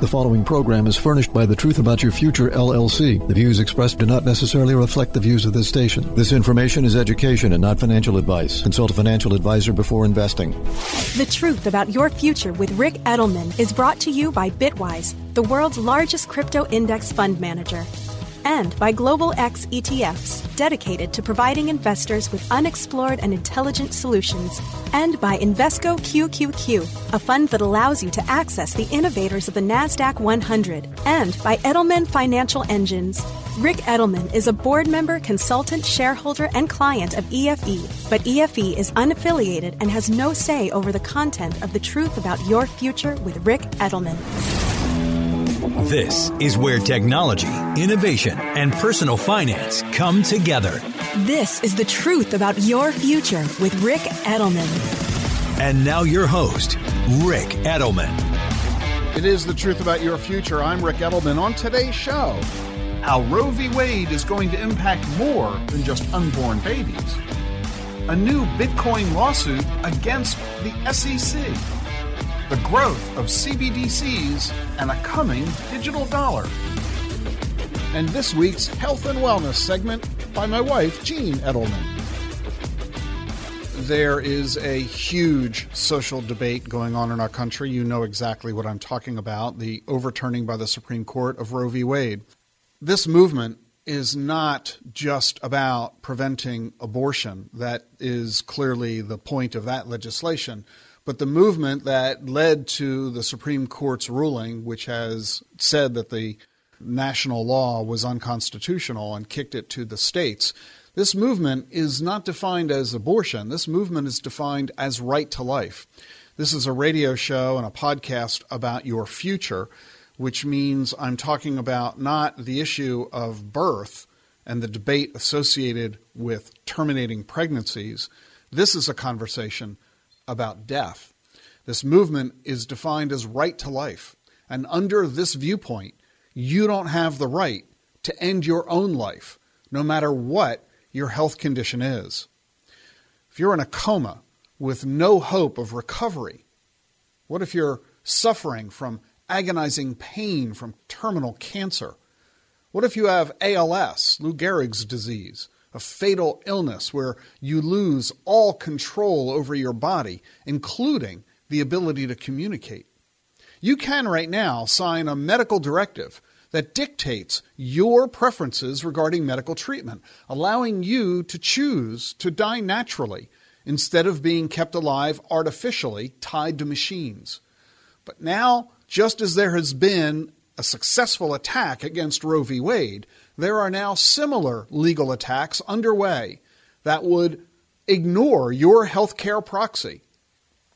The following program is furnished by The Truth About Your Future LLC. The views expressed do not necessarily reflect the views of this station. This information is education and not financial advice. Consult a financial advisor before investing. The Truth About Your Future with Ric Edelman is brought to you by Bitwise, the world's largest crypto index fund manager and by Global X ETFs, dedicated to providing investors with unexplored and intelligent solutions, and by Invesco QQQ, a fund that allows you to access the innovators of the NASDAQ 100, and by Edelman Financial Engines. Ric Edelman is a board member, consultant, shareholder, and client of EFE, but EFE is unaffiliated and has no say over the content of the truth about your future with Ric Edelman. This is where technology, innovation, and personal finance come together. This is the truth about your future with Ric Edelman. And now, your host, Ric Edelman. It is the truth about your future. I'm Ric Edelman. On today's show, how Roe v. Wade is going to impact more than just unborn babies, a new Bitcoin lawsuit against the SEC the growth of CBDCs, and a coming digital dollar. And this week's Health and Wellness segment by my wife, Jean Edelman. There is a huge social debate going on in our country. You know exactly what I'm talking about the overturning by the Supreme Court of Roe v. Wade. This movement is not just about preventing abortion. That is clearly the point of that legislation. But the movement that led to the Supreme Court's ruling, which has said that the national law was unconstitutional and kicked it to the states, this movement is not defined as abortion. This movement is defined as right to life. This is a radio show and a podcast about your future, which means I'm talking about not the issue of birth and the debate associated with terminating pregnancies. This is a conversation about death. This movement is defined as right to life. And under this viewpoint, you don't have the right to end your own life, no matter what your health condition is. If you're in a coma with no hope of recovery, what if you're suffering from agonizing pain from terminal cancer? What if you have ALS, Lou Gehrig's disease? A fatal illness where you lose all control over your body, including the ability to communicate. You can right now sign a medical directive that dictates your preferences regarding medical treatment, allowing you to choose to die naturally instead of being kept alive artificially tied to machines. But now, just as there has been a successful attack against Roe v. Wade, there are now similar legal attacks underway that would ignore your healthcare proxy.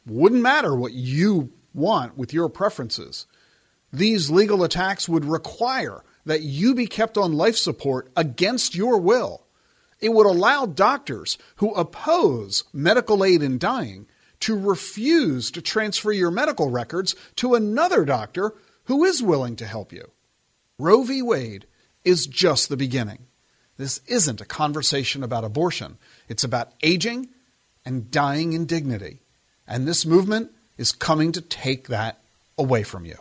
Wouldn't matter what you want with your preferences. These legal attacks would require that you be kept on life support against your will. It would allow doctors who oppose medical aid in dying to refuse to transfer your medical records to another doctor who is willing to help you. Roe v. Wade is just the beginning. This isn't a conversation about abortion, it's about aging and dying in dignity. And this movement is coming to take that away from you.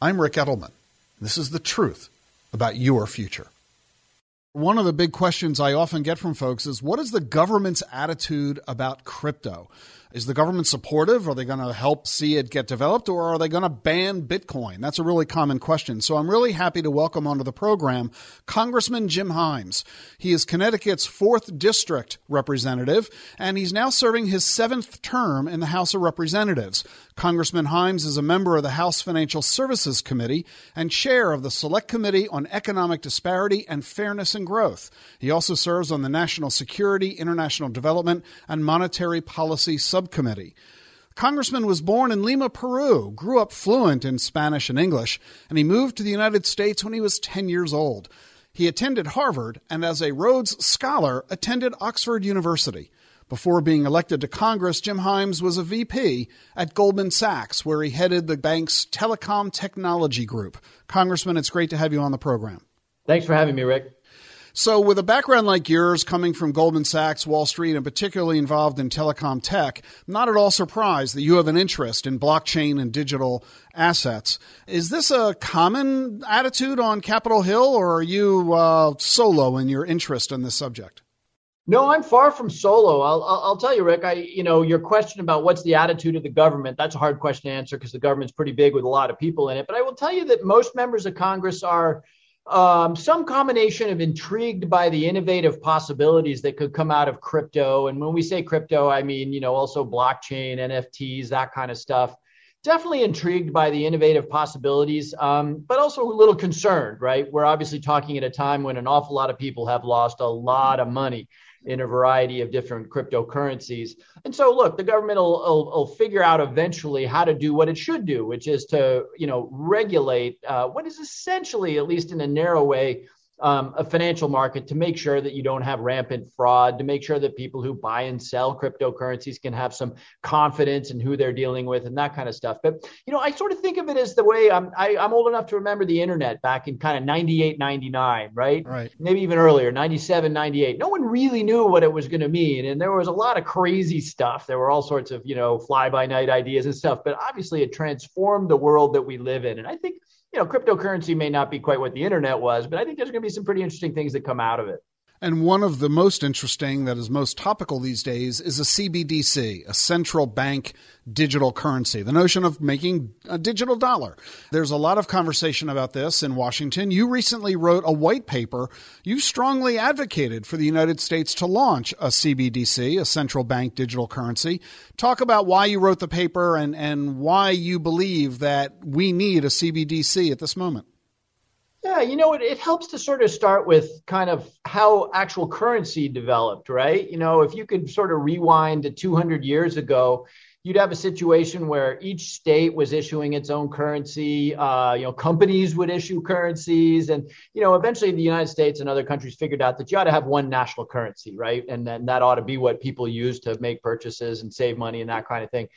I'm Ric Edelman. This is the truth about your future. One of the big questions I often get from folks is what is the government's attitude about crypto? Is the government supportive? Are they going to help see it get developed or are they going to ban Bitcoin? That's a really common question. So I'm really happy to welcome onto the program Congressman Jim Himes. He is Connecticut's 4th District representative and he's now serving his seventh term in the House of Representatives. Congressman Himes is a member of the House Financial Services Committee and chair of the Select Committee on Economic Disparity and Fairness and Growth. He also serves on the National Security, International Development, and Monetary Policy Subcommittee subcommittee. Congressman was born in Lima, Peru, grew up fluent in Spanish and English, and he moved to the United States when he was 10 years old. He attended Harvard and, as a Rhodes Scholar, attended Oxford University. Before being elected to Congress, Jim Himes was a VP at Goldman Sachs, where he headed the bank's telecom technology group. Congressman, it's great to have you on the program. Thanks for having me, Ric. So, with a background like yours coming from Goldman Sachs, Wall Street, and particularly involved in telecom tech, not at all surprised that you have an interest in blockchain and digital assets. Is this a common attitude on Capitol Hill, or are you uh, solo in your interest in this subject? No, I'm far from solo. I'll, I'll, I'll, tell you, Ric. I, you know, your question about what's the attitude of the government. That's a hard question to answer because the government's pretty big with a lot of people in it. But I will tell you that most members of Congress are um, some combination of intrigued by the innovative possibilities that could come out of crypto. And when we say crypto, I mean, you know, also blockchain, NFTs, that kind of stuff. Definitely intrigued by the innovative possibilities, um, but also a little concerned, right? We're obviously talking at a time when an awful lot of people have lost a lot of money in a variety of different cryptocurrencies. And so, look, the government will, will, will, figure out eventually how to do what it should do, which is to, you know, regulate uh, what is essentially, at least in a narrow way, um, a financial market to make sure that you don't have rampant fraud, to make sure that people who buy and sell cryptocurrencies can have some confidence in who they're dealing with and that kind of stuff. But, you know, I sort of think of it as the way I'm, I, am i am old enough to remember the internet back in kind of 98, 99, right? Right. Maybe even earlier, 97, 98. No one really knew what it was going to mean. And there was a lot of crazy stuff. There were all sorts of, you know, fly by night ideas and stuff. But obviously, it transformed the world that we live in. And I think you know, cryptocurrency may not be quite what the internet was, but I think there's going to be some pretty interesting things that come out of it. And one of the most interesting that is most topical these days is a CBDC, a central bank digital currency, the notion of making a digital dollar. There's a lot of conversation about this in Washington. You recently wrote a white paper. You strongly advocated for the United States to launch a CBDC, a central bank digital currency. Talk about why you wrote the paper and, and why you believe that we need a CBDC at this moment. Yeah, you know, it, it helps to sort of start with kind of how actual currency developed, right? You know, if you could sort of rewind to 200 years ago, you'd have a situation where each state was issuing its own currency. Uh, you know, companies would issue currencies, and you know, eventually the United States and other countries figured out that you ought to have one national currency, right? And then that ought to be what people use to make purchases and save money and that kind of thing.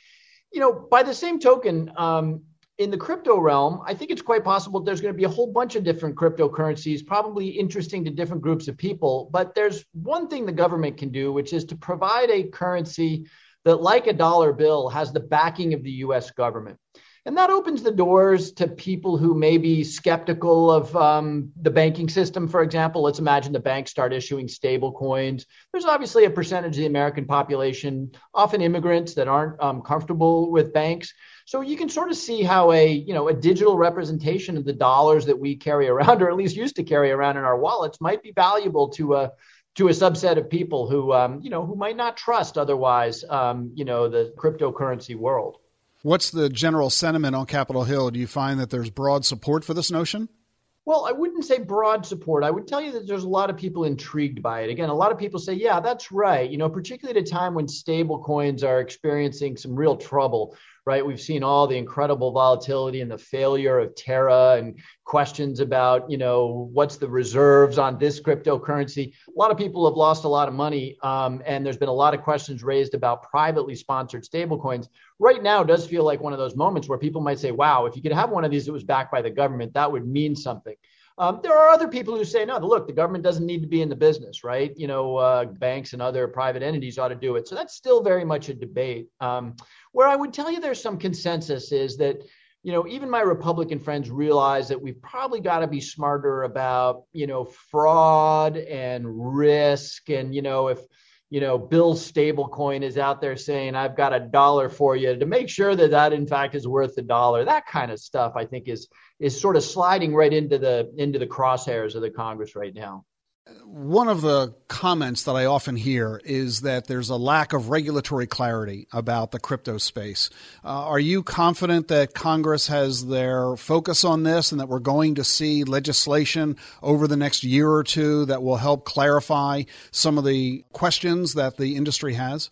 You know, by the same token, um, in the crypto realm, I think it's quite possible there's going to be a whole bunch of different cryptocurrencies, probably interesting to different groups of people. But there's one thing the government can do, which is to provide a currency that, like a dollar bill, has the backing of the US government. And that opens the doors to people who may be skeptical of um, the banking system, for example. Let's imagine the banks start issuing stable coins. There's obviously a percentage of the American population, often immigrants, that aren't um, comfortable with banks. So you can sort of see how a you know a digital representation of the dollars that we carry around, or at least used to carry around in our wallets, might be valuable to a to a subset of people who um, you know who might not trust otherwise um, you know the cryptocurrency world. What's the general sentiment on Capitol Hill? Do you find that there's broad support for this notion? Well, I wouldn't say broad support. I would tell you that there's a lot of people intrigued by it. Again, a lot of people say, yeah, that's right. You know, particularly at a time when stable coins are experiencing some real trouble right? We've seen all the incredible volatility and the failure of Terra and questions about, you know, what's the reserves on this cryptocurrency. A lot of people have lost a lot of money, um, and there's been a lot of questions raised about privately sponsored stablecoins. Right now, does feel like one of those moments where people might say, "Wow, if you could have one of these that was backed by the government, that would mean something." Um, there are other people who say, no, look, the government doesn't need to be in the business, right? You know, uh, banks and other private entities ought to do it. So that's still very much a debate. Um, where I would tell you there's some consensus is that, you know, even my Republican friends realize that we've probably got to be smarter about, you know, fraud and risk. And, you know, if, you know, Bill Stablecoin is out there saying, I've got a dollar for you to make sure that that in fact is worth a dollar. That kind of stuff, I think, is is sort of sliding right into the into the crosshairs of the Congress right now. One of the comments that I often hear is that there's a lack of regulatory clarity about the crypto space. Uh, are you confident that Congress has their focus on this and that we're going to see legislation over the next year or two that will help clarify some of the questions that the industry has?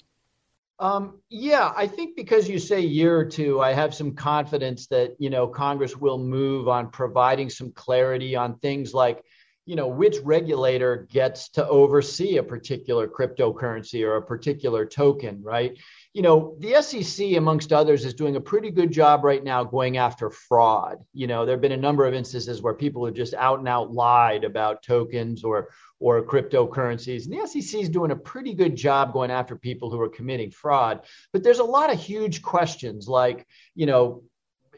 Um, yeah, I think because you say year or two, I have some confidence that you know Congress will move on providing some clarity on things like you know which regulator gets to oversee a particular cryptocurrency or a particular token, right? you know, the SEC, amongst others, is doing a pretty good job right now going after fraud. You know, there have been a number of instances where people have just out and out lied about tokens or or cryptocurrencies. And the SEC is doing a pretty good job going after people who are committing fraud. But there's a lot of huge questions like, you know,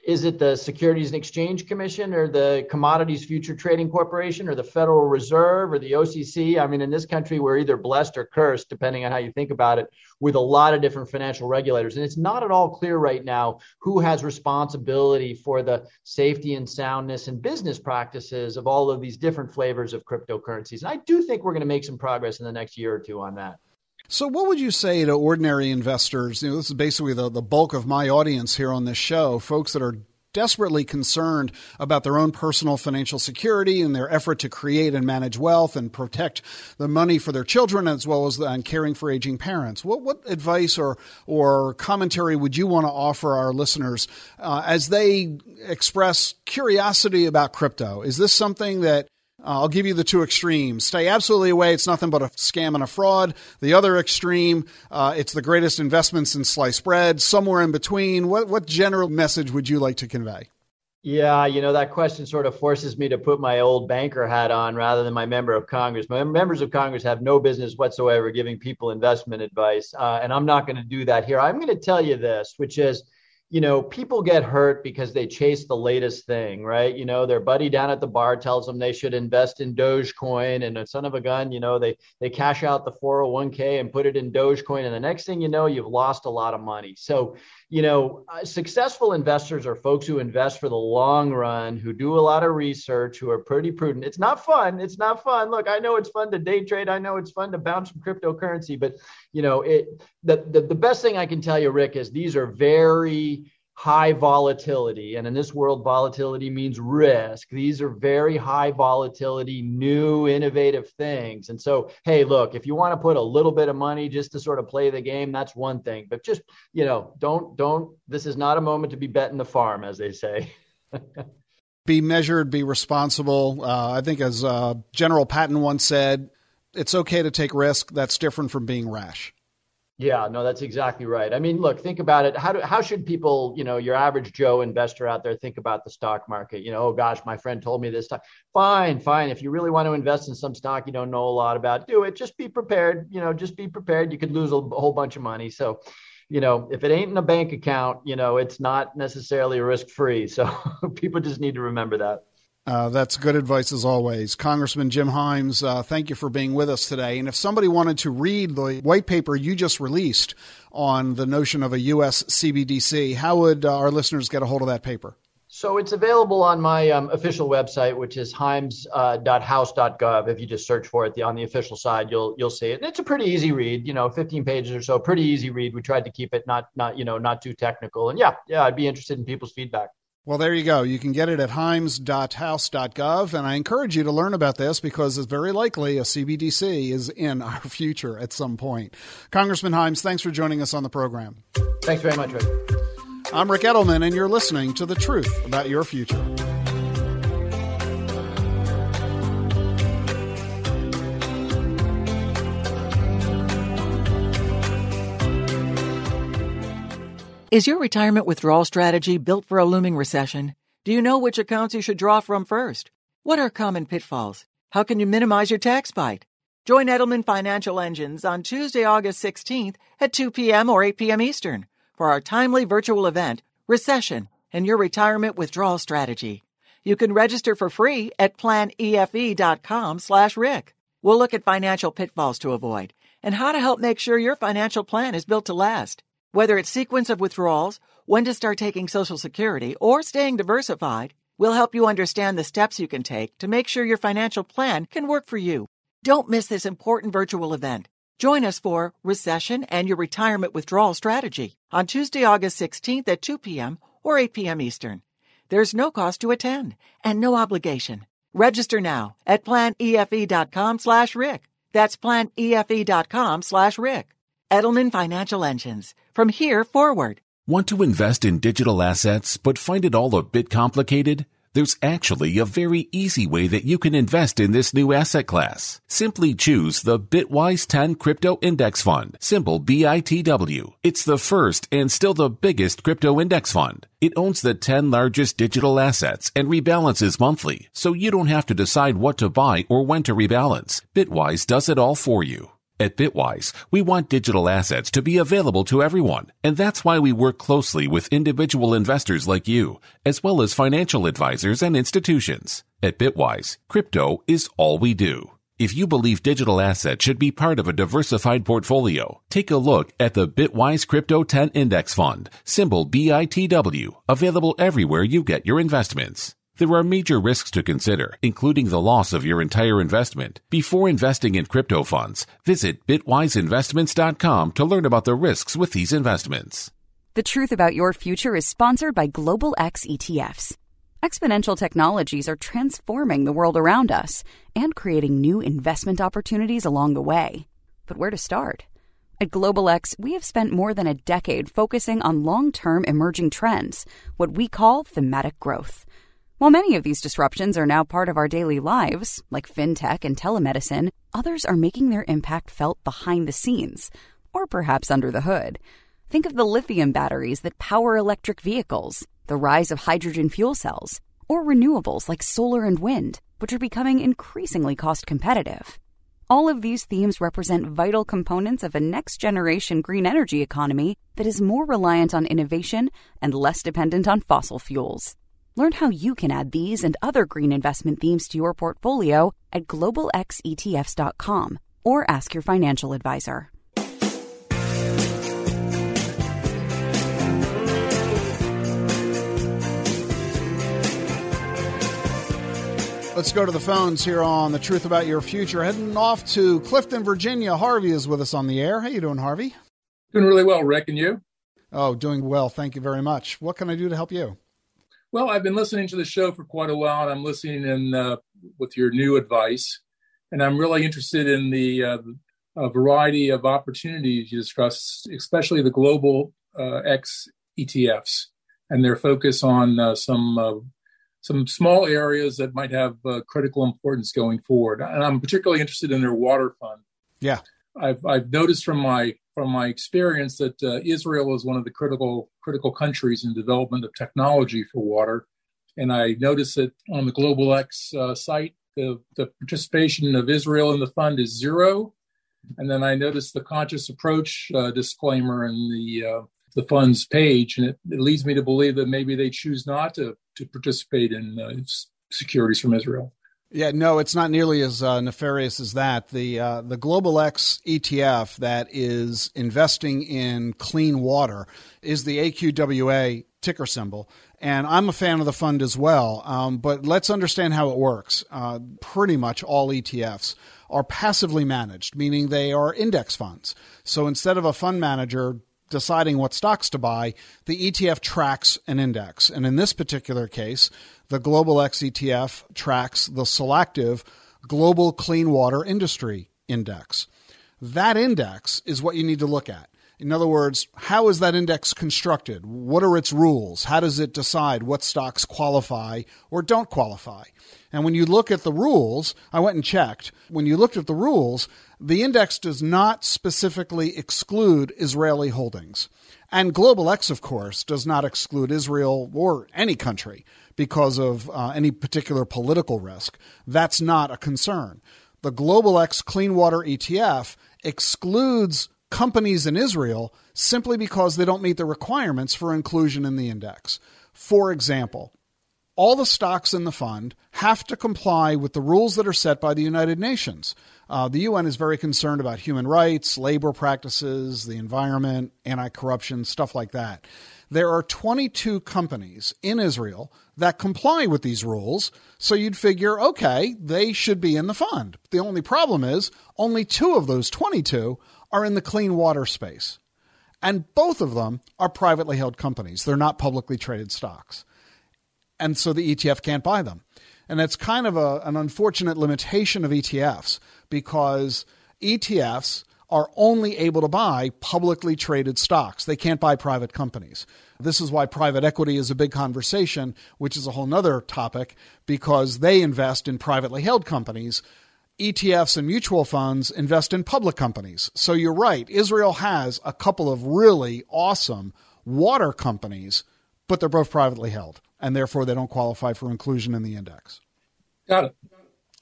is it the Securities and Exchange Commission or the Commodities Future Trading Corporation or the Federal Reserve or the OCC? I mean, in this country, we're either blessed or cursed, depending on how you think about it, with a lot of different financial regulators. And it's not at all clear right now who has responsibility for the safety and soundness and business practices of all of these different flavors of cryptocurrencies. And I do think we're going to make some progress in the next year or two on that. So, what would you say to ordinary investors? You know, this is basically the, the bulk of my audience here on this show, folks that are desperately concerned about their own personal financial security and their effort to create and manage wealth and protect the money for their children as well as the, and caring for aging parents. What, what advice or, or commentary would you want to offer our listeners uh, as they express curiosity about crypto? Is this something that I'll give you the two extremes. Stay absolutely away. It's nothing but a scam and a fraud. The other extreme, uh, it's the greatest investments in sliced bread. Somewhere in between. What, what general message would you like to convey? Yeah, you know, that question sort of forces me to put my old banker hat on rather than my member of Congress. My members of Congress have no business whatsoever giving people investment advice. Uh, and I'm not going to do that here. I'm going to tell you this, which is, you know, people get hurt because they chase the latest thing, right? You know, their buddy down at the bar tells them they should invest in Dogecoin, and a son of a gun, you know, they they cash out the 401k and put it in Dogecoin, and the next thing you know, you've lost a lot of money. So, you know, uh, successful investors are folks who invest for the long run, who do a lot of research, who are pretty prudent. It's not fun. It's not fun. Look, I know it's fun to day trade. I know it's fun to bounce from cryptocurrency, but you know, it the, the, the best thing I can tell you, Ric, is these are very high volatility. And in this world, volatility means risk. These are very high volatility, new, innovative things. And so, hey, look, if you want to put a little bit of money just to sort of play the game, that's one thing. But just, you know, don't, don't, this is not a moment to be betting the farm, as they say. be measured, be responsible. Uh, I think, as uh, General Patton once said, it's okay to take risk. That's different from being rash. Yeah, no, that's exactly right. I mean, look, think about it. How do how should people, you know, your average Joe investor out there think about the stock market? You know, oh gosh, my friend told me this time. Fine, fine. If you really want to invest in some stock you don't know a lot about, do it. Just be prepared. You know, just be prepared. You could lose a whole bunch of money. So, you know, if it ain't in a bank account, you know, it's not necessarily risk free. So people just need to remember that. Uh, that's good advice as always. Congressman Jim Himes, uh, thank you for being with us today. And if somebody wanted to read the white paper you just released on the notion of a U.S. CBDC, how would uh, our listeners get a hold of that paper? So it's available on my um, official website, which is himes.house.gov. Uh, if you just search for it on the official side, you'll you'll see it. And it's a pretty easy read, you know, 15 pages or so, pretty easy read. We tried to keep it not not you know not too technical. And yeah, yeah, I'd be interested in people's feedback. Well, there you go. You can get it at himes.house.gov. And I encourage you to learn about this because it's very likely a CBDC is in our future at some point. Congressman Himes, thanks for joining us on the program. Thanks very much, Ric. I'm Ric Edelman, and you're listening to The Truth About Your Future. Is your retirement withdrawal strategy built for a looming recession? Do you know which accounts you should draw from first? What are common pitfalls? How can you minimize your tax bite? Join Edelman Financial Engines on Tuesday, August 16th at 2 p.m. or 8 p.m. Eastern for our timely virtual event, Recession and Your Retirement Withdrawal Strategy. You can register for free at planefe.com slash Rick. We'll look at financial pitfalls to avoid and how to help make sure your financial plan is built to last. Whether it's sequence of withdrawals, when to start taking Social Security, or staying diversified, we'll help you understand the steps you can take to make sure your financial plan can work for you. Don't miss this important virtual event. Join us for Recession and Your Retirement Withdrawal Strategy on Tuesday, August 16th at 2 p.m. or 8 p.m. Eastern. There's no cost to attend and no obligation. Register now at planefe.com slash Rick. That's planefe.com slash Rick. Edelman Financial Engines. From here forward. Want to invest in digital assets but find it all a bit complicated? There's actually a very easy way that you can invest in this new asset class. Simply choose the Bitwise 10 Crypto Index Fund, symbol BITW. It's the first and still the biggest crypto index fund. It owns the 10 largest digital assets and rebalances monthly, so you don't have to decide what to buy or when to rebalance. Bitwise does it all for you. At Bitwise, we want digital assets to be available to everyone, and that's why we work closely with individual investors like you, as well as financial advisors and institutions. At Bitwise, crypto is all we do. If you believe digital assets should be part of a diversified portfolio, take a look at the Bitwise Crypto 10 Index Fund, symbol BITW, available everywhere you get your investments. There are major risks to consider, including the loss of your entire investment. Before investing in crypto funds, visit bitwiseinvestments.com to learn about the risks with these investments. The Truth About Your Future is sponsored by Global X ETFs. Exponential technologies are transforming the world around us and creating new investment opportunities along the way. But where to start? At Global X, we have spent more than a decade focusing on long term emerging trends, what we call thematic growth. While many of these disruptions are now part of our daily lives, like fintech and telemedicine, others are making their impact felt behind the scenes, or perhaps under the hood. Think of the lithium batteries that power electric vehicles, the rise of hydrogen fuel cells, or renewables like solar and wind, which are becoming increasingly cost competitive. All of these themes represent vital components of a next generation green energy economy that is more reliant on innovation and less dependent on fossil fuels. Learn how you can add these and other green investment themes to your portfolio at globalxetfs.com or ask your financial advisor. Let's go to the phones here on the Truth About Your Future. Heading off to Clifton, Virginia. Harvey is with us on the air. How you doing, Harvey? Doing really well, Ric, and you? Oh, doing well. Thank you very much. What can I do to help you? Well, I've been listening to the show for quite a while, and I'm listening in uh, with your new advice, and I'm really interested in the uh, variety of opportunities you discuss, especially the global uh, X ETFs and their focus on uh, some uh, some small areas that might have uh, critical importance going forward. And I'm particularly interested in their water fund. Yeah, I've I've noticed from my from my experience that uh, Israel is one of the critical critical countries in development of technology for water, and I noticed that on the Global X uh, site, the, the participation of Israel in the fund is zero, and then I noticed the conscious approach uh, disclaimer in the uh, the fund's page, and it, it, leads me to believe that maybe they choose not to to participate in uh, securities from Israel. Yeah, no, it's not nearly as uh, nefarious as that. The uh, the Global X ETF that is investing in clean water is the AQWA ticker symbol, and I'm a fan of the fund as well. Um, but let's understand how it works. Uh, pretty much all ETFs are passively managed, meaning they are index funds. So instead of a fund manager deciding what stocks to buy, the ETF tracks an index. And in this particular case, the Global X ETF tracks the Solactive Global Clean Water Industry Index. That index is what you need to look at. In other words, how is that index constructed? What are its rules? How does it decide what stocks qualify or don't qualify? And when you look at the rules, I went and checked. When you looked at the rules, the index does not specifically exclude Israeli holdings. And Global X, of course, does not exclude Israel or any country because of uh, any particular political risk. That's not a concern. The Global X Clean Water ETF excludes companies in Israel simply because they don't meet the requirements for inclusion in the index. For example, all the stocks in the fund have to comply with the rules that are set by the United Nations. Uh, the UN is very concerned about human rights, labor practices, the environment, anti corruption, stuff like that. There are 22 companies in Israel that comply with these rules, so you'd figure, okay, they should be in the fund. The only problem is only two of those 22 are in the clean water space. And both of them are privately held companies. They're not publicly traded stocks. And so the ETF can't buy them. And that's kind of a, an unfortunate limitation of ETFs because ETFs are only able to buy publicly traded stocks. They can't buy private companies. This is why private equity is a big conversation, which is a whole nother topic because they invest in privately held companies. ETFs and mutual funds invest in public companies. So you're right. Israel has a couple of really awesome water companies, but they're both privately held, and therefore they don't qualify for inclusion in the index. Got it.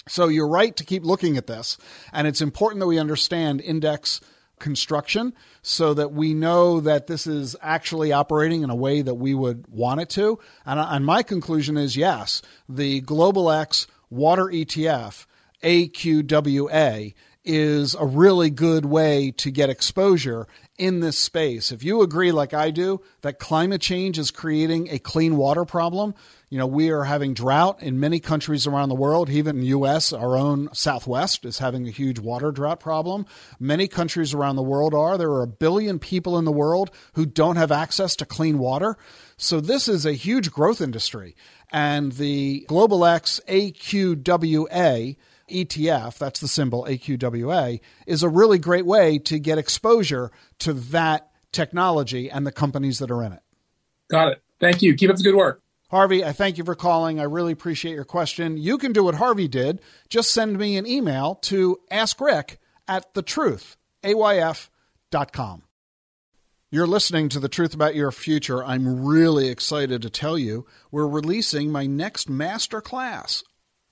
So you're right to keep looking at this, and it's important that we understand index construction so that we know that this is actually operating in a way that we would want it to. And, and my conclusion is yes, the Global X Water ETF, AQWA, is a really good way to get exposure in this space. If you agree, like I do, that climate change is creating a clean water problem, you know, we are having drought in many countries around the world. Even in the U.S., our own Southwest is having a huge water drought problem. Many countries around the world are. There are a billion people in the world who don't have access to clean water. So this is a huge growth industry. And the Global X AQWA ETF, that's the symbol AQWA, is a really great way to get exposure to that technology and the companies that are in it. Got it. Thank you. Keep up the good work. Harvey, I thank you for calling. I really appreciate your question. You can do what Harvey did. Just send me an email to askrick at thetruthayf.com. You're listening to The Truth About Your Future. I'm really excited to tell you we're releasing my next master class,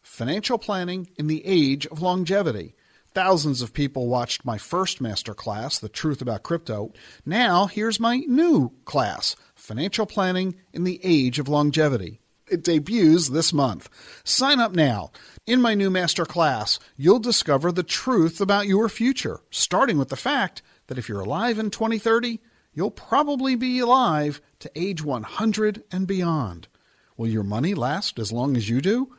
Financial Planning in the Age of Longevity. Thousands of people watched my first master class, The Truth About Crypto. Now, here's my new class, Financial Planning in the Age of Longevity. It debuts this month. Sign up now. In my new master class, you'll discover the truth about your future, starting with the fact that if you're alive in 2030, you'll probably be alive to age 100 and beyond. Will your money last as long as you do?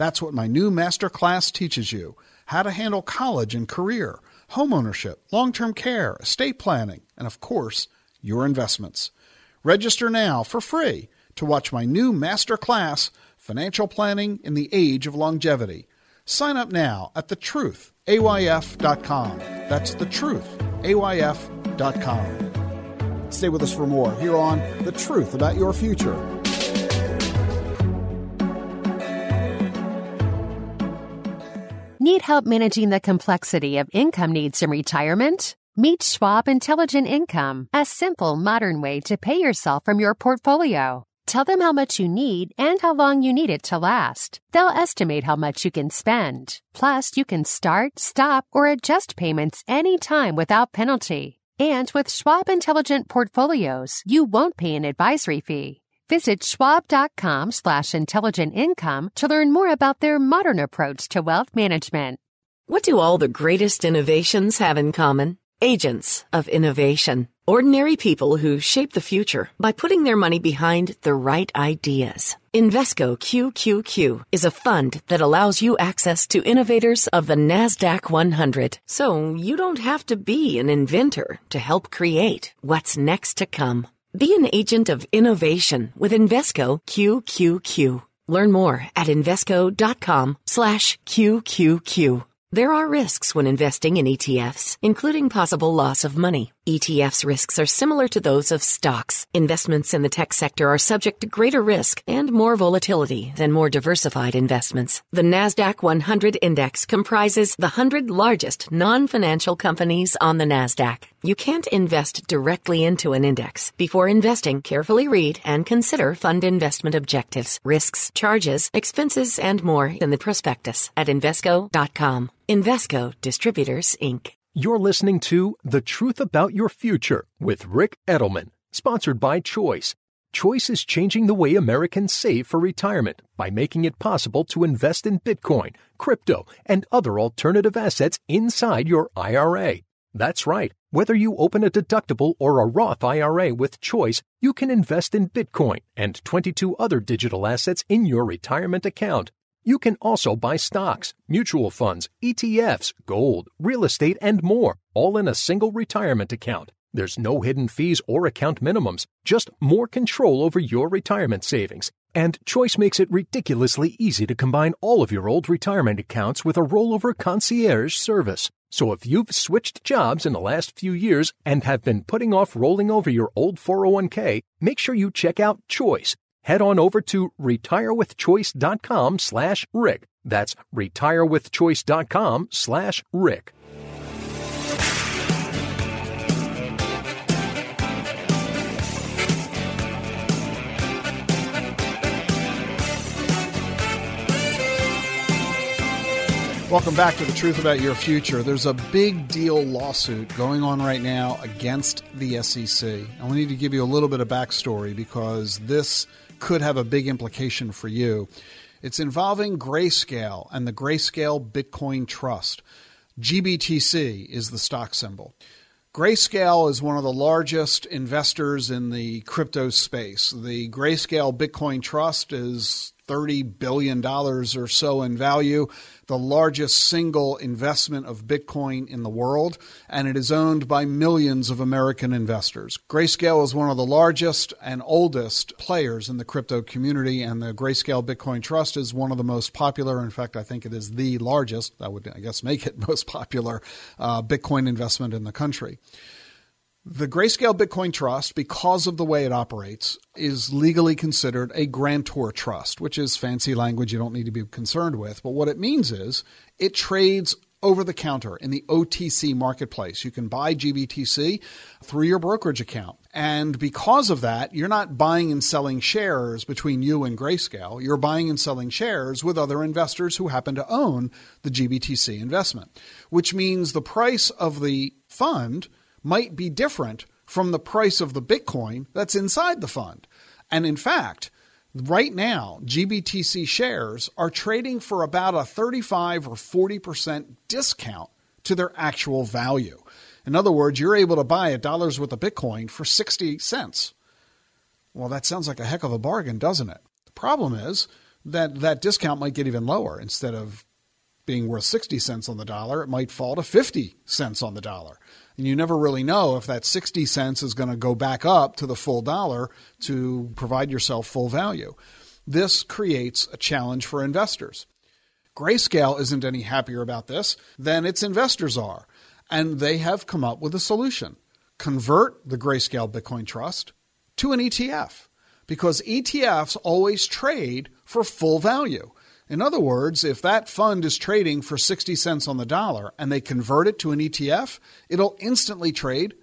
That's what my new master class teaches you how to handle college and career, homeownership, long term care, estate planning, and of course, your investments. Register now for free to watch my new master class, Financial Planning in the Age of Longevity. Sign up now at thetruthayf.com. That's thetruthayf.com. Stay with us for more here on The Truth About Your Future. Need help managing the complexity of income needs in retirement? Meet Schwab Intelligent Income, a simple, modern way to pay yourself from your portfolio. Tell them how much you need and how long you need it to last. They'll estimate how much you can spend. Plus, you can start, stop, or adjust payments anytime without penalty. And with Schwab Intelligent Portfolios, you won't pay an advisory fee. Visit schwab.com slash intelligent income to learn more about their modern approach to wealth management. What do all the greatest innovations have in common? Agents of innovation. Ordinary people who shape the future by putting their money behind the right ideas. Invesco QQQ is a fund that allows you access to innovators of the NASDAQ 100. So you don't have to be an inventor to help create what's next to come. Be an agent of innovation with Invesco QQQ. Learn more at Invesco.com slash QQQ. There are risks when investing in ETFs, including possible loss of money. ETFs risks are similar to those of stocks. Investments in the tech sector are subject to greater risk and more volatility than more diversified investments. The NASDAQ 100 index comprises the 100 largest non-financial companies on the NASDAQ. You can't invest directly into an index. Before investing, carefully read and consider fund investment objectives, risks, charges, expenses, and more in the prospectus at Invesco.com. Invesco Distributors, Inc. You're listening to The Truth About Your Future with Ric Edelman, sponsored by Choice. Choice is changing the way Americans save for retirement by making it possible to invest in Bitcoin, crypto, and other alternative assets inside your IRA. That's right. Whether you open a deductible or a Roth IRA with Choice, you can invest in Bitcoin and 22 other digital assets in your retirement account. You can also buy stocks, mutual funds, ETFs, gold, real estate, and more, all in a single retirement account. There's no hidden fees or account minimums, just more control over your retirement savings. And Choice makes it ridiculously easy to combine all of your old retirement accounts with a rollover concierge service. So if you've switched jobs in the last few years and have been putting off rolling over your old 401k, make sure you check out Choice. Head on over to retirewithchoice.com slash Rick. That's retirewithchoice.com slash Rick. Welcome back to The Truth About Your Future. There's a big deal lawsuit going on right now against the SEC. And we need to give you a little bit of backstory because this could have a big implication for you. It's involving Grayscale and the Grayscale Bitcoin Trust. GBTC is the stock symbol. Grayscale is one of the largest investors in the crypto space. The Grayscale Bitcoin Trust is $30 billion or so in value, the largest single investment of Bitcoin in the world, and it is owned by millions of American investors. Grayscale is one of the largest and oldest players in the crypto community, and the Grayscale Bitcoin Trust is one of the most popular. In fact, I think it is the largest, that would, I guess, make it most popular uh, Bitcoin investment in the country. The Grayscale Bitcoin Trust, because of the way it operates, is legally considered a grantor trust, which is fancy language you don't need to be concerned with. But what it means is it trades over the counter in the OTC marketplace. You can buy GBTC through your brokerage account. And because of that, you're not buying and selling shares between you and Grayscale. You're buying and selling shares with other investors who happen to own the GBTC investment, which means the price of the fund might be different from the price of the Bitcoin that's inside the fund. And in fact, right now, GBTC shares are trading for about a 35 or 40% discount to their actual value. In other words, you're able to buy a dollar's worth of Bitcoin for 60 cents. Well, that sounds like a heck of a bargain, doesn't it? The problem is that that discount might get even lower. Instead of being worth 60 cents on the dollar, it might fall to 50 cents on the dollar. And you never really know if that 60 cents is going to go back up to the full dollar to provide yourself full value. This creates a challenge for investors. Grayscale isn't any happier about this than its investors are, and they have come up with a solution. Convert the Grayscale Bitcoin Trust to an ETF because ETFs always trade for full value. In other words, if that fund is trading for 60 cents on the dollar and they convert it to an ETF, it'll instantly trade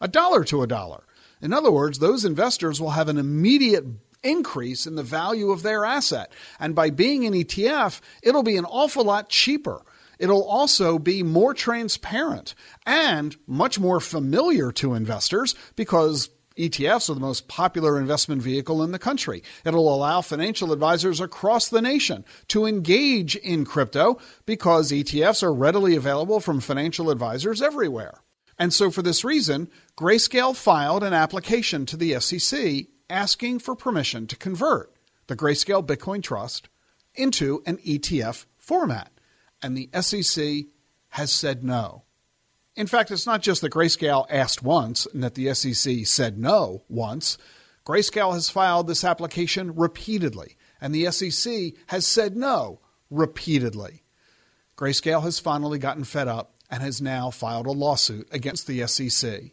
a dollar to a dollar. In other words, those investors will have an immediate increase in the value of their asset. And by being an ETF, it'll be an awful lot cheaper. It'll also be more transparent and much more familiar to investors because ETFs are the most popular investment vehicle in the country. It'll allow financial advisors across the nation to engage in crypto because ETFs are readily available from financial advisors everywhere. And so, for this reason, Grayscale filed an application to the SEC asking for permission to convert the Grayscale Bitcoin Trust into an ETF format. And the SEC has said no. In fact, it's not just that Grayscale asked once and that the SEC said no once. Grayscale has filed this application repeatedly, and the SEC has said no repeatedly. Grayscale has finally gotten fed up and has now filed a lawsuit against the SEC.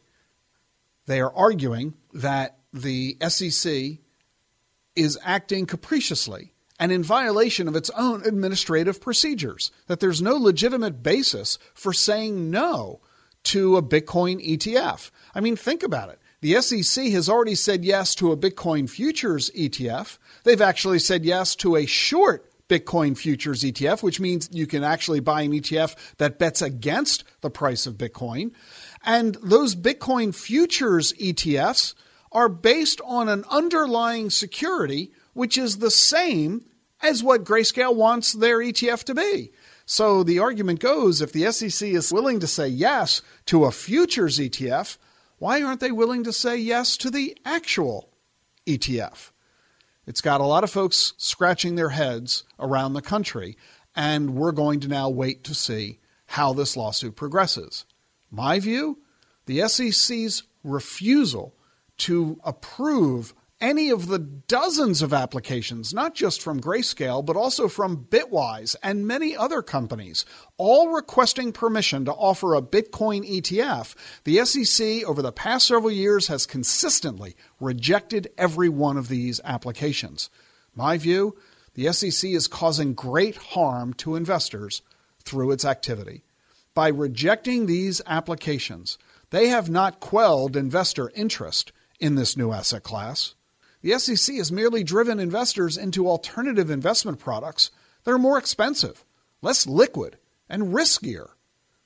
They are arguing that the SEC is acting capriciously and in violation of its own administrative procedures, that there's no legitimate basis for saying no to a Bitcoin ETF. I mean, think about it. The SEC has already said yes to a Bitcoin futures ETF. They've actually said yes to a short Bitcoin futures ETF, which means you can actually buy an ETF that bets against the price of Bitcoin. And those Bitcoin futures ETFs are based on an underlying security, which is the same as what Grayscale wants their ETF to be. So the argument goes if the SEC is willing to say yes to a futures ETF, why aren't they willing to say yes to the actual ETF? It's got a lot of folks scratching their heads around the country, and we're going to now wait to see how this lawsuit progresses. My view the SEC's refusal to approve any of the dozens of applications, not just from Grayscale, but also from Bitwise and many other companies, all requesting permission to offer a Bitcoin ETF, the SEC over the past several years has consistently rejected every one of these applications. My view the SEC is causing great harm to investors through its activity. By rejecting these applications, they have not quelled investor interest in this new asset class. The SEC has merely driven investors into alternative investment products that are more expensive, less liquid, and riskier.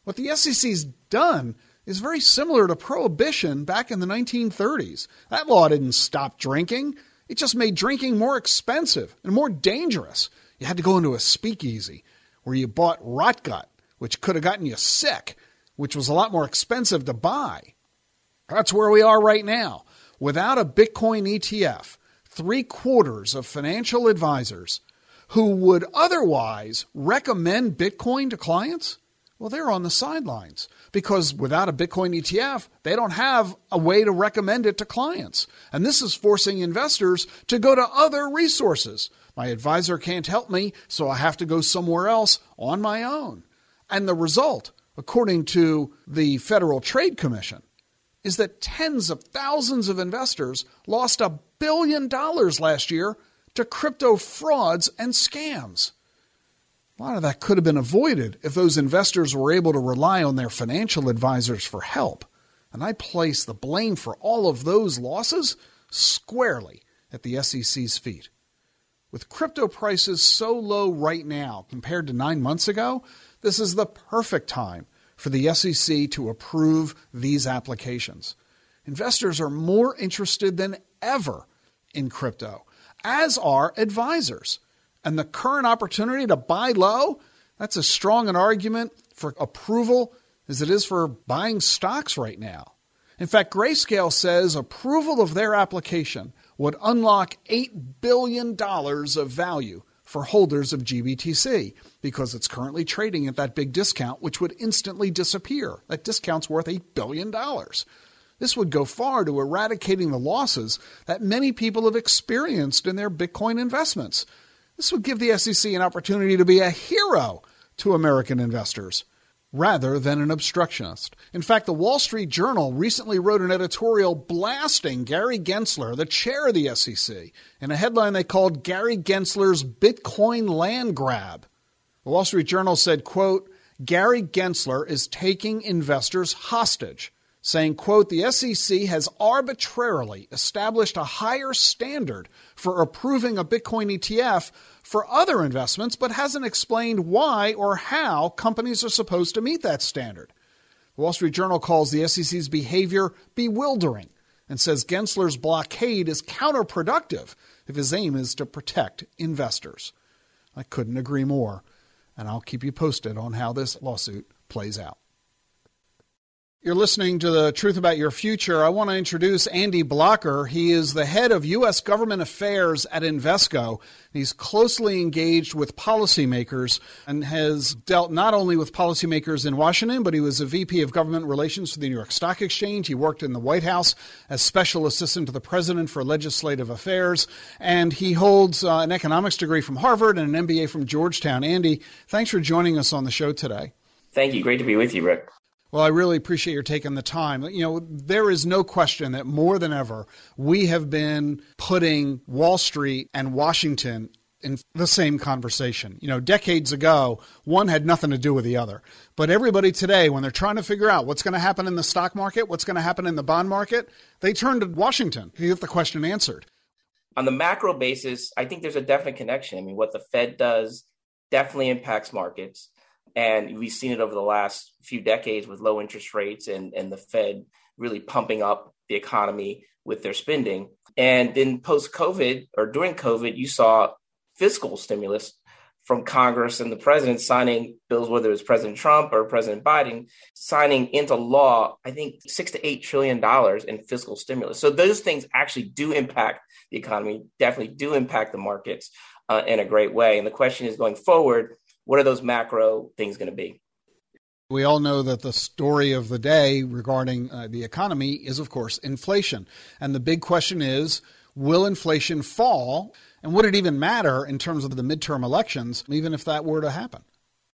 What the SEC's done is very similar to prohibition back in the 1930s. That law didn't stop drinking, it just made drinking more expensive and more dangerous. You had to go into a speakeasy where you bought rot gut, which could have gotten you sick, which was a lot more expensive to buy. That's where we are right now. Without a Bitcoin ETF, three quarters of financial advisors who would otherwise recommend Bitcoin to clients, well, they're on the sidelines because without a Bitcoin ETF, they don't have a way to recommend it to clients. And this is forcing investors to go to other resources. My advisor can't help me, so I have to go somewhere else on my own. And the result, according to the Federal Trade Commission, is that tens of thousands of investors lost a billion dollars last year to crypto frauds and scams. A lot of that could have been avoided if those investors were able to rely on their financial advisors for help. And I place the blame for all of those losses squarely at the SEC's feet. With crypto prices so low right now compared to nine months ago, this is the perfect time for the SEC to approve these applications. Investors are more interested than ever in crypto, as are advisors. And the current opportunity to buy low, that's as strong an argument for approval as it is for buying stocks right now. In fact, Grayscale says approval of their application would unlock $8 billion of value for holders of GBTC because it's currently trading at that big discount, which would instantly disappear. That discount's worth $8 billion. This would go far to eradicating the losses that many people have experienced in their Bitcoin investments. This would give the SEC an opportunity to be a hero to American investors rather than an obstructionist. In fact, the Wall Street Journal recently wrote an editorial blasting Gary Gensler, the chair of the SEC, in a headline they called Gary Gensler's Bitcoin land grab. The Wall Street Journal said, quote, Gary Gensler is taking investors hostage, saying, quote, the SEC has arbitrarily established a higher standard for approving a Bitcoin ETF for other investments, but hasn't explained why or how companies are supposed to meet that standard. The Wall Street Journal calls the SEC's behavior bewildering and says Gensler's blockade is counterproductive if his aim is to protect investors. I couldn't agree more, and I'll keep you posted on how this lawsuit plays out. You're listening to the Truth About Your Future. I want to introduce Andy Blocker. He is the head of U.S. government affairs at Invesco. He's closely engaged with policymakers and has dealt not only with policymakers in Washington, but he was a VP of government relations for the New York Stock Exchange. He worked in the White House as special assistant to the president for legislative affairs, and he holds uh, an economics degree from Harvard and an MBA from Georgetown. Andy, thanks for joining us on the show today. Thank you. Great to be with you, Ric. Well, I really appreciate your taking the time. You know, there is no question that more than ever, we have been putting Wall Street and Washington in the same conversation. You know, decades ago, one had nothing to do with the other. But everybody today, when they're trying to figure out what's going to happen in the stock market, what's going to happen in the bond market, they turn to Washington to get the question answered. On the macro basis, I think there's a definite connection. I mean, what the Fed does definitely impacts markets. And we've seen it over the last few decades with low interest rates and, and the Fed really pumping up the economy with their spending. And then post COVID or during COVID, you saw fiscal stimulus from Congress and the president signing bills, whether it's President Trump or President Biden, signing into law, I think six to eight trillion dollars in fiscal stimulus. So those things actually do impact the economy, definitely do impact the markets uh, in a great way. And the question is going forward, what are those macro things going to be? We all know that the story of the day regarding uh, the economy is, of course, inflation. And the big question is Will inflation fall? And would it even matter in terms of the midterm elections, even if that were to happen?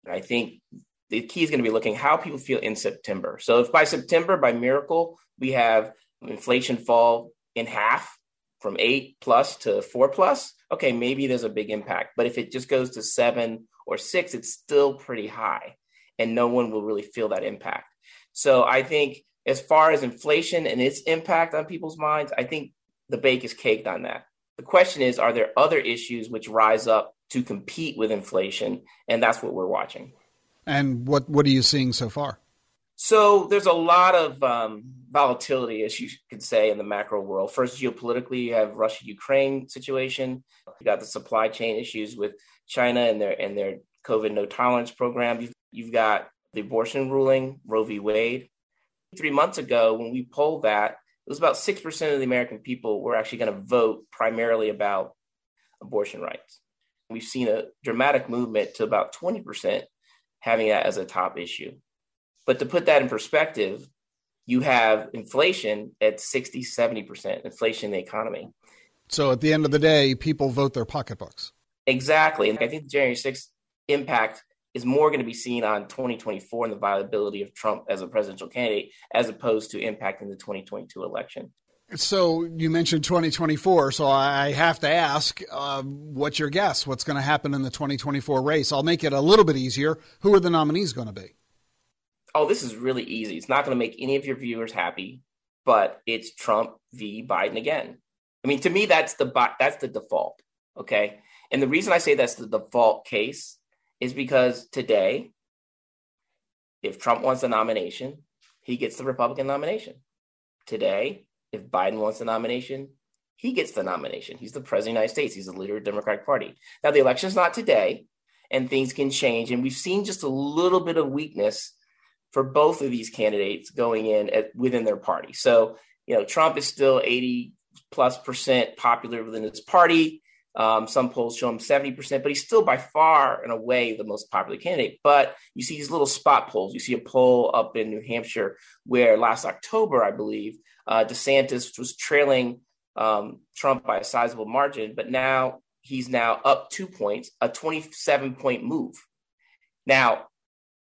I think the key is going to be looking how people feel in September. So if by September, by miracle, we have inflation fall in half from eight plus to four plus, okay, maybe there's a big impact. But if it just goes to seven or six, it's still pretty high and no one will really feel that impact. So I think as far as inflation and its impact on people's minds, I think the bake is caked on that. The question is, are there other issues which rise up to compete with inflation? And that's what we're watching. And what, what are you seeing so far? So there's a lot of um, volatility, as you could say, in the macro world. First, geopolitically, you have Russia-Ukraine situation. You got the supply chain issues with China and their and their COVID no tolerance program. You've, you've got the abortion ruling, Roe v. Wade. Three months ago, when we polled that, it was about six percent of the American people were actually going to vote primarily about abortion rights. We've seen a dramatic movement to about twenty percent having that as a top issue. But to put that in perspective, you have inflation at 60, 70% inflation in the economy. So at the end of the day, people vote their pocketbooks. Exactly. And I think the January 6th impact is more going to be seen on 2024 and the viability of Trump as a presidential candidate as opposed to impacting the 2022 election. So you mentioned 2024, so I have to ask, uh, what's your guess? What's going to happen in the 2024 race? I'll make it a little bit easier. Who are the nominees going to be? oh, this is really easy. It's not going to make any of your viewers happy, but it's Trump v. Biden again. I mean, to me, that's the that's the default. Okay, and the reason I say that's the default case is because today, if Trump wants the nomination, he gets the Republican nomination. Today, if Biden wants the nomination, he gets the nomination. He's the president of the United States. He's the leader of the Democratic Party. Now, the election is not today, and things can change. And we've seen just a little bit of weakness for both of these candidates going in at, within their party. So, you know, Trump is still 80 plus percent popular within his party. Um, some polls show him 70%, but he's still by far and away the most popular candidate. But you see these little spot polls. You see a poll up in New Hampshire where last October, I believe, uh, DeSantis was trailing um, Trump by a sizable margin, but now he's now up two points, a 27 point move. Now,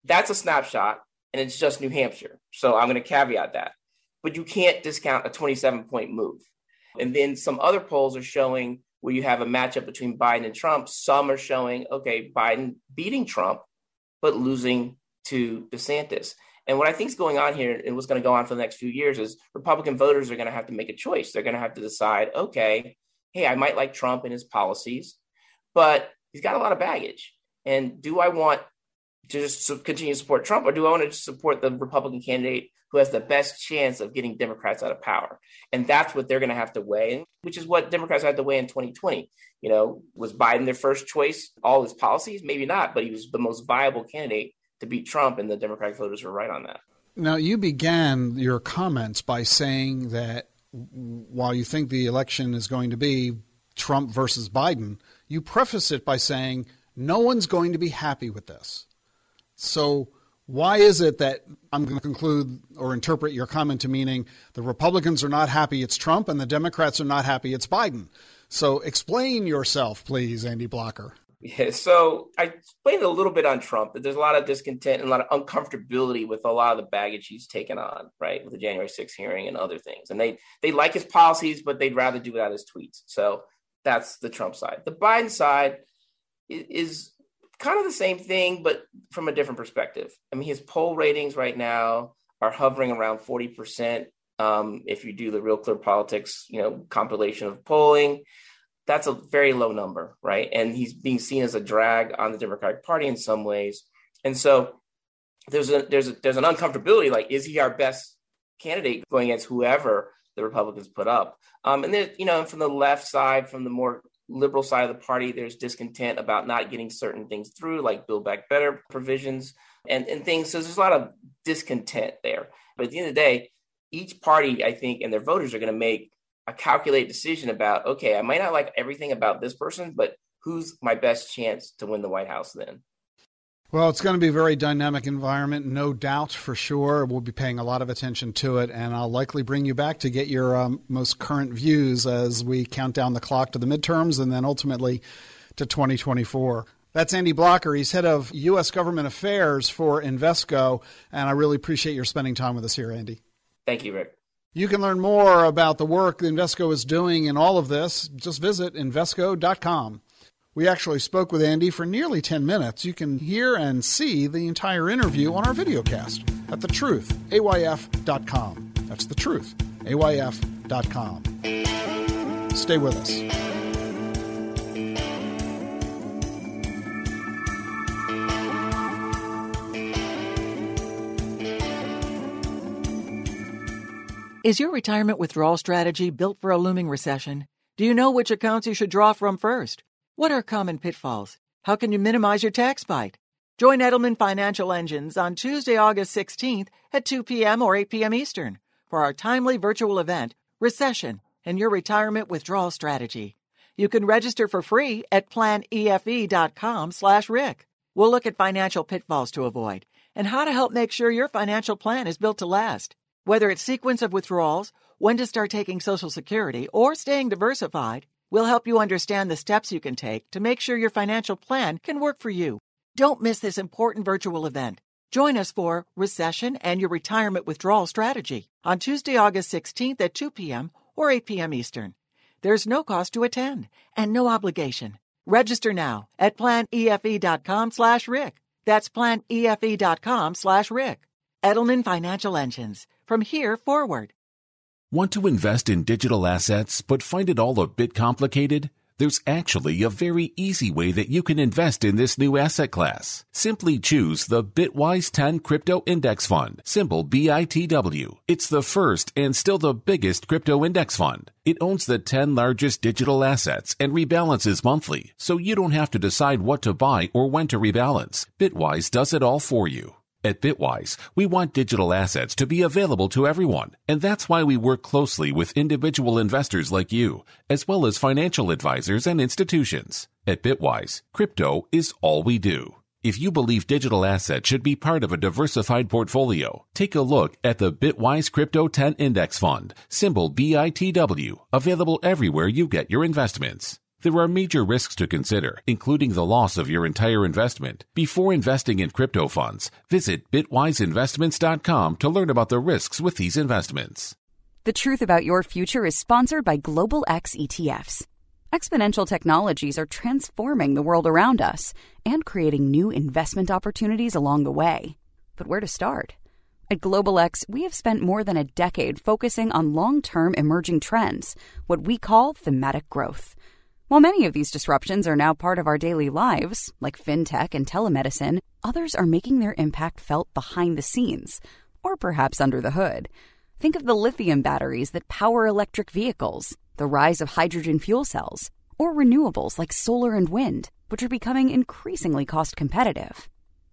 that's a snapshot and it's just New Hampshire. So I'm going to caveat that. But you can't discount a 27 point move. And then some other polls are showing where you have a matchup between Biden and Trump. Some are showing, okay, Biden beating Trump, but losing to DeSantis. And what I think is going on here and what's going to go on for the next few years is Republican voters are going to have to make a choice. They're going to have to decide, okay, hey, I might like Trump and his policies, but he's got a lot of baggage. And do I want to just continue to support Trump, or do I want to support the Republican candidate who has the best chance of getting Democrats out of power? And that's what they're going to have to weigh, which is what Democrats had to weigh in 2020. You know, was Biden their first choice? All his policies, maybe not, but he was the most viable candidate to beat Trump, and the Democratic voters were right on that. Now, you began your comments by saying that while you think the election is going to be Trump versus Biden, you preface it by saying no one's going to be happy with this. So, why is it that I'm going to conclude or interpret your comment to meaning the Republicans are not happy it's Trump and the Democrats are not happy it's Biden? So, explain yourself, please, Andy Blocker. Yeah, so I explained a little bit on Trump that there's a lot of discontent and a lot of uncomfortability with a lot of the baggage he's taken on, right, with the January 6th hearing and other things. And they they like his policies, but they'd rather do without his tweets. So that's the Trump side. The Biden side is kind of the same thing, but from a different perspective. I mean, his poll ratings right now are hovering around 40%. Um, if you do the Real Clear Politics, you know, compilation of polling, that's a very low number, right? And he's being seen as a drag on the Democratic Party in some ways. And so there's a there's a there's an uncomfortability like is he our best candidate going against whoever the Republicans put up? Um, and then you know from the left side, from the more liberal side of the party, there's discontent about not getting certain things through, like Build Back Better provisions and, and things. So there's a lot of discontent there. But at the end of the day, each party, I think, and their voters are going to make a calculated decision about, okay, I might not like everything about this person, but who's my best chance to win the White House then? Well, it's going to be a very dynamic environment, no doubt for sure. We'll be paying a lot of attention to it, and I'll likely bring you back to get your um, most current views as we count down the clock to the midterms and then ultimately to 2024. That's Andy Blocker. He's head of U.S. government affairs for Invesco, and I really appreciate your spending time with us here, Andy. Thank you, Ric. You can learn more about the work Invesco is doing in all of this. Just visit Invesco.com. We actually spoke with Andy for nearly 10 minutes. You can hear and see the entire interview on our videocast at thetruthayf.com. That's the truth. Stay with us. Is your retirement withdrawal strategy built for a looming recession? Do you know which accounts you should draw from first? What are common pitfalls? How can you minimize your tax bite? Join Edelman Financial Engines on Tuesday, August 16th at 2 p.m. or 8 p.m. Eastern for our timely virtual event, Recession and Your Retirement Withdrawal Strategy. You can register for free at planefe.com slash Ric. We'll look at financial pitfalls to avoid and how to help make sure your financial plan is built to last. Whether it's sequence of withdrawals, when to start taking Social Security, or staying diversified, We'll help you understand the steps you can take to make sure your financial plan can work for you. Don't miss this important virtual event. Join us for Recession and Your Retirement Withdrawal Strategy on Tuesday, August 16th at 2 p.m. or 8 p.m. Eastern. There's no cost to attend and no obligation. Register now at planefe.com slash Ric. That's planefe.com slash Ric. Edelman Financial Engines. From here forward. Want to invest in digital assets but find it all a bit complicated? There's actually a very easy way that you can invest in this new asset class. Simply choose the Bitwise 10 Crypto Index Fund, symbol BITW. It's the first and still the biggest crypto index fund. It owns the 10 largest digital assets and rebalances monthly, so you don't have to decide what to buy or when to rebalance. Bitwise does it all for you. At Bitwise, we want digital assets to be available to everyone, and that's why we work closely with individual investors like you, as well as financial advisors and institutions. At Bitwise, crypto is all we do. If you believe digital assets should be part of a diversified portfolio, take a look at the Bitwise Crypto 10 Index Fund, symbol BITW, available everywhere you get your investments. There are major risks to consider, including the loss of your entire investment. Before investing in crypto funds, visit bitwiseinvestments.com to learn about the risks with these investments. The Truth About Your Future is sponsored by Global X ETFs. Exponential technologies are transforming the world around us and creating new investment opportunities along the way. But where to start? At Global X, we have spent more than a decade focusing on long term emerging trends, what we call thematic growth. While many of these disruptions are now part of our daily lives, like fintech and telemedicine, others are making their impact felt behind the scenes, or perhaps under the hood. Think of the lithium batteries that power electric vehicles, the rise of hydrogen fuel cells, or renewables like solar and wind, which are becoming increasingly cost competitive.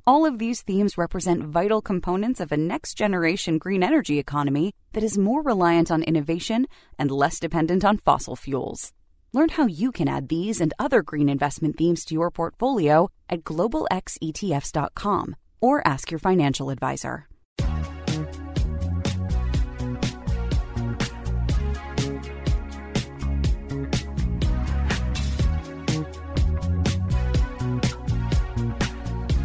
All of these themes represent vital components of a next generation green energy economy that is more reliant on innovation and less dependent on fossil fuels. Learn how you can add these and other green investment themes to your portfolio at globalxetfs.com or ask your financial advisor.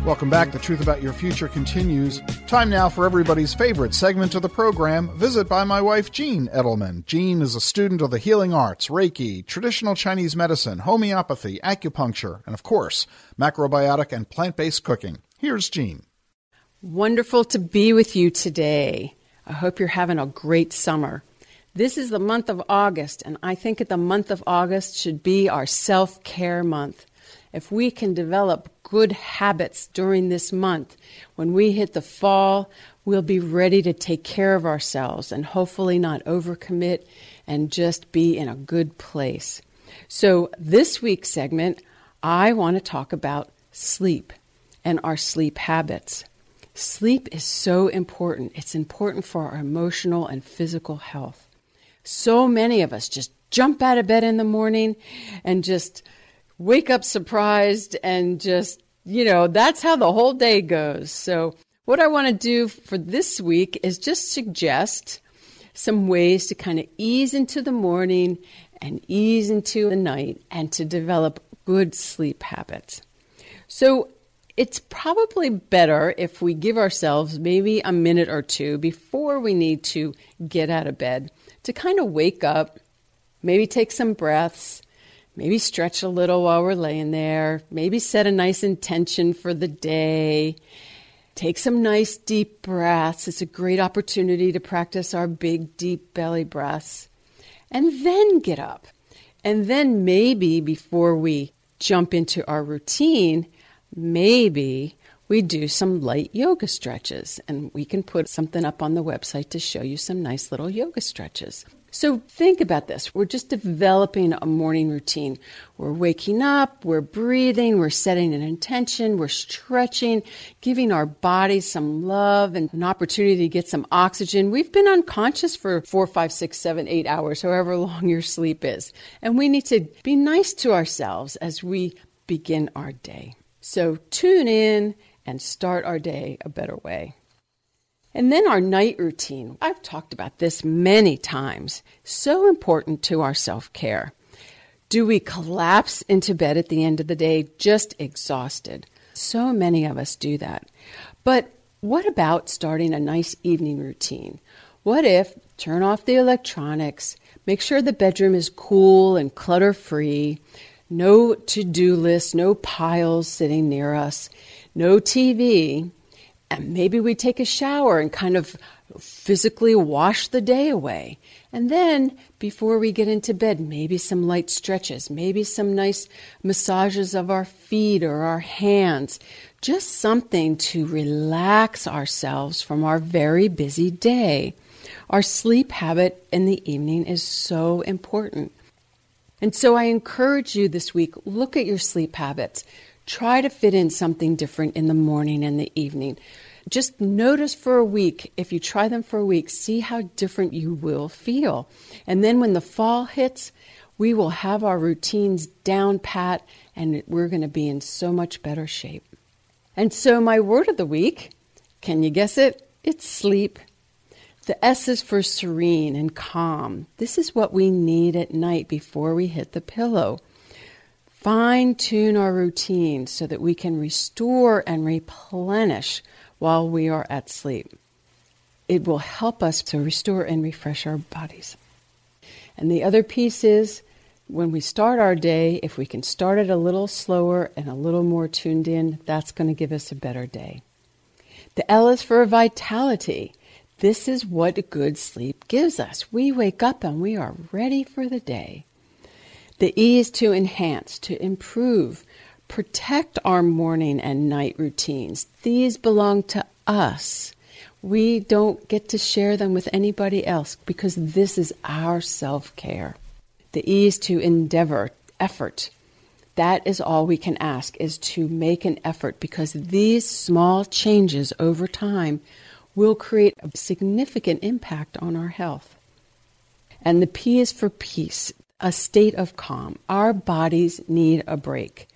Welcome back. The Truth About Your Future continues. Time now for everybody's favorite segment of the program Visit by my wife, Jean Edelman. Jean is a student of the healing arts, Reiki, traditional Chinese medicine, homeopathy, acupuncture, and of course, macrobiotic and plant based cooking. Here's Jean. Wonderful to be with you today. I hope you're having a great summer. This is the month of August, and I think that the month of August should be our self care month. If we can develop good habits during this month, when we hit the fall, we'll be ready to take care of ourselves and hopefully not overcommit and just be in a good place. So, this week's segment, I want to talk about sleep and our sleep habits. Sleep is so important. It's important for our emotional and physical health. So many of us just jump out of bed in the morning and just wake up surprised and just you know, that's how the whole day goes. So, what I want to do for this week is just suggest some ways to kind of ease into the morning and ease into the night and to develop good sleep habits. So, it's probably better if we give ourselves maybe a minute or two before we need to get out of bed to kind of wake up, maybe take some breaths, maybe stretch a little while we're laying there, maybe set a nice intention for the day. Take some nice deep breaths. It's a great opportunity to practice our big, deep belly breaths. And then get up. And then maybe before we jump into our routine, maybe we do some light yoga stretches. And we can put something up on the website to show you some nice little yoga stretches. So think about this. We're just developing a morning routine. We're waking up, we're breathing, we're setting an intention, we're stretching, giving our bodies some love and an opportunity to get some oxygen. We've been unconscious for four, five, six, seven, eight hours, however long your sleep is. And we need to be nice to ourselves as we begin our day. So tune in and start our day a better way. And then our night routine. I've talked about this many times. So important to our self care. Do we collapse into bed at the end of the day just exhausted? So many of us do that. But what about starting a nice evening routine? What if turn off the electronics, make sure the bedroom is cool and clutter free, no to do list, no piles sitting near us, no TV, and maybe we take a shower and kind of physically wash the day away. And then before we get into bed, maybe some light stretches, maybe some nice massages of our feet or our hands. Just something to relax ourselves from our very busy day. Our sleep habit in the evening is so important. And so I encourage you this week look at your sleep habits. Try to fit in something different in the morning and the evening. Just notice for a week, if you try them for a week, see how different you will feel. And then when the fall hits, we will have our routines down pat and we're going to be in so much better shape. And so, my word of the week can you guess it? It's sleep. The S is for serene and calm. This is what we need at night before we hit the pillow fine tune our routine so that we can restore and replenish while we are at sleep. It will help us to restore and refresh our bodies. And the other piece is when we start our day, if we can start it a little slower and a little more tuned in, that's going to give us a better day. The L is for vitality. This is what good sleep gives us. We wake up and we are ready for the day. The E is to enhance, to improve, protect our morning and night routines. These belong to us. We don't get to share them with anybody else because this is our self care. The E is to endeavor, effort. That is all we can ask is to make an effort because these small changes over time will create a significant impact on our health. And the P is for peace a state of calm. Our bodies need a break.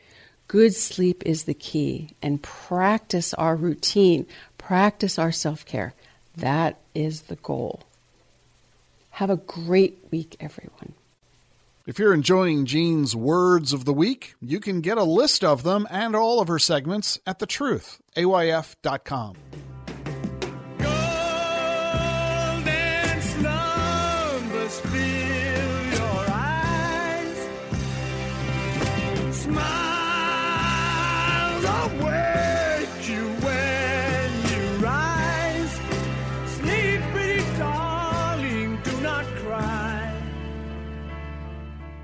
Good sleep is the key, and practice our routine, practice our self care. That is the goal. Have a great week, everyone. If you're enjoying Jean's words of the week, you can get a list of them and all of her segments at thetruth.ayf.com.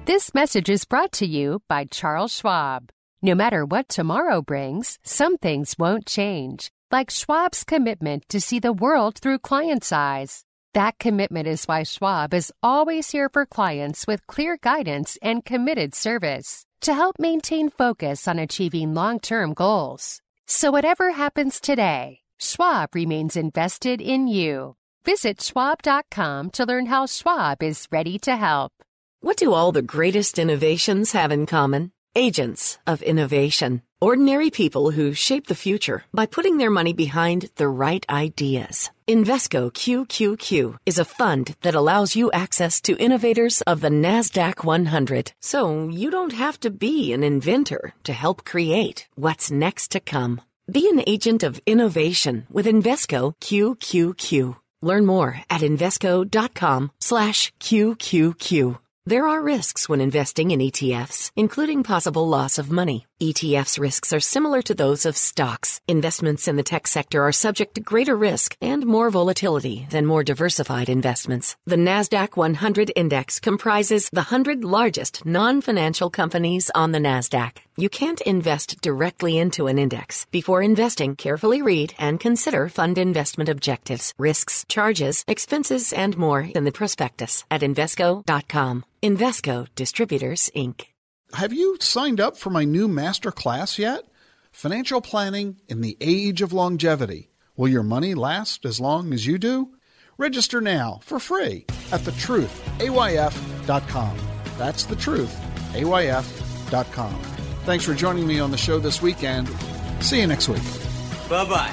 This message is brought to you by Charles Schwab. No matter what tomorrow brings, some things won't change, like Schwab's commitment to see the world through clients' eyes. That commitment is why Schwab is always here for clients with clear guidance and committed service to help maintain focus on achieving long term goals. So, whatever happens today, Schwab remains invested in you. Visit schwab.com to learn how Schwab is ready to help. What do all the greatest innovations have in common? agents of innovation, ordinary people who shape the future by putting their money behind the right ideas. Invesco QQQ is a fund that allows you access to innovators of the NASDAQ 100. So you don't have to be an inventor to help create what's next to come. Be an agent of innovation with Invesco QQQ. Learn more at Invesco.com slash QQQ. There are risks when investing in ETFs, including possible loss of money. ETFs risks are similar to those of stocks. Investments in the tech sector are subject to greater risk and more volatility than more diversified investments. The NASDAQ 100 index comprises the 100 largest non-financial companies on the NASDAQ. You can't invest directly into an index. Before investing, carefully read and consider fund investment objectives, risks, charges, expenses, and more in the prospectus at Invesco.com. Invesco Distributors, Inc. Have you signed up for my new master class yet? Financial Planning in the Age of Longevity. Will your money last as long as you do? Register now for free at thetruthayf.com. That's thetruthayf.com. Thanks for joining me on the show this weekend. See you next week. Bye bye.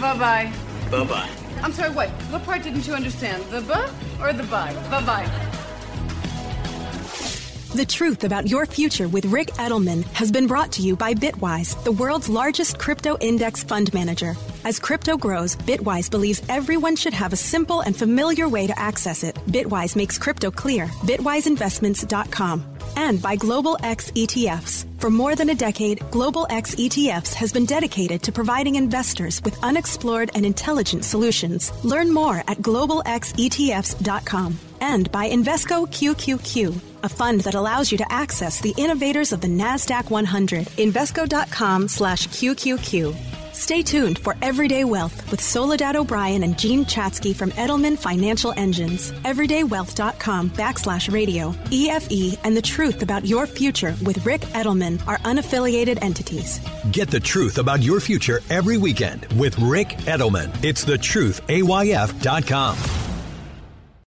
Bye bye. Bye bye. I'm sorry, what? What part didn't you understand? The buh or the bye? Bye bye. The truth about your future with Ric Edelman has been brought to you by Bitwise, the world's largest crypto index fund manager. As crypto grows, Bitwise believes everyone should have a simple and familiar way to access it. Bitwise makes crypto clear. BitwiseInvestments.com. And by Global X ETFs. For more than a decade, Global X ETFs has been dedicated to providing investors with unexplored and intelligent solutions. Learn more at globalxetfs.com. And by Invesco QQQ, a fund that allows you to access the innovators of the NASDAQ 100. Invesco.com slash QQQ. Stay tuned for Everyday Wealth with Soledad O'Brien and Jean Chatzky from Edelman Financial Engines. Everydaywealth.com backslash radio. EFE and the truth about your future with Ric Edelman are unaffiliated entities. Get the truth about your future every weekend with Ric Edelman. It's thetruthayf.com.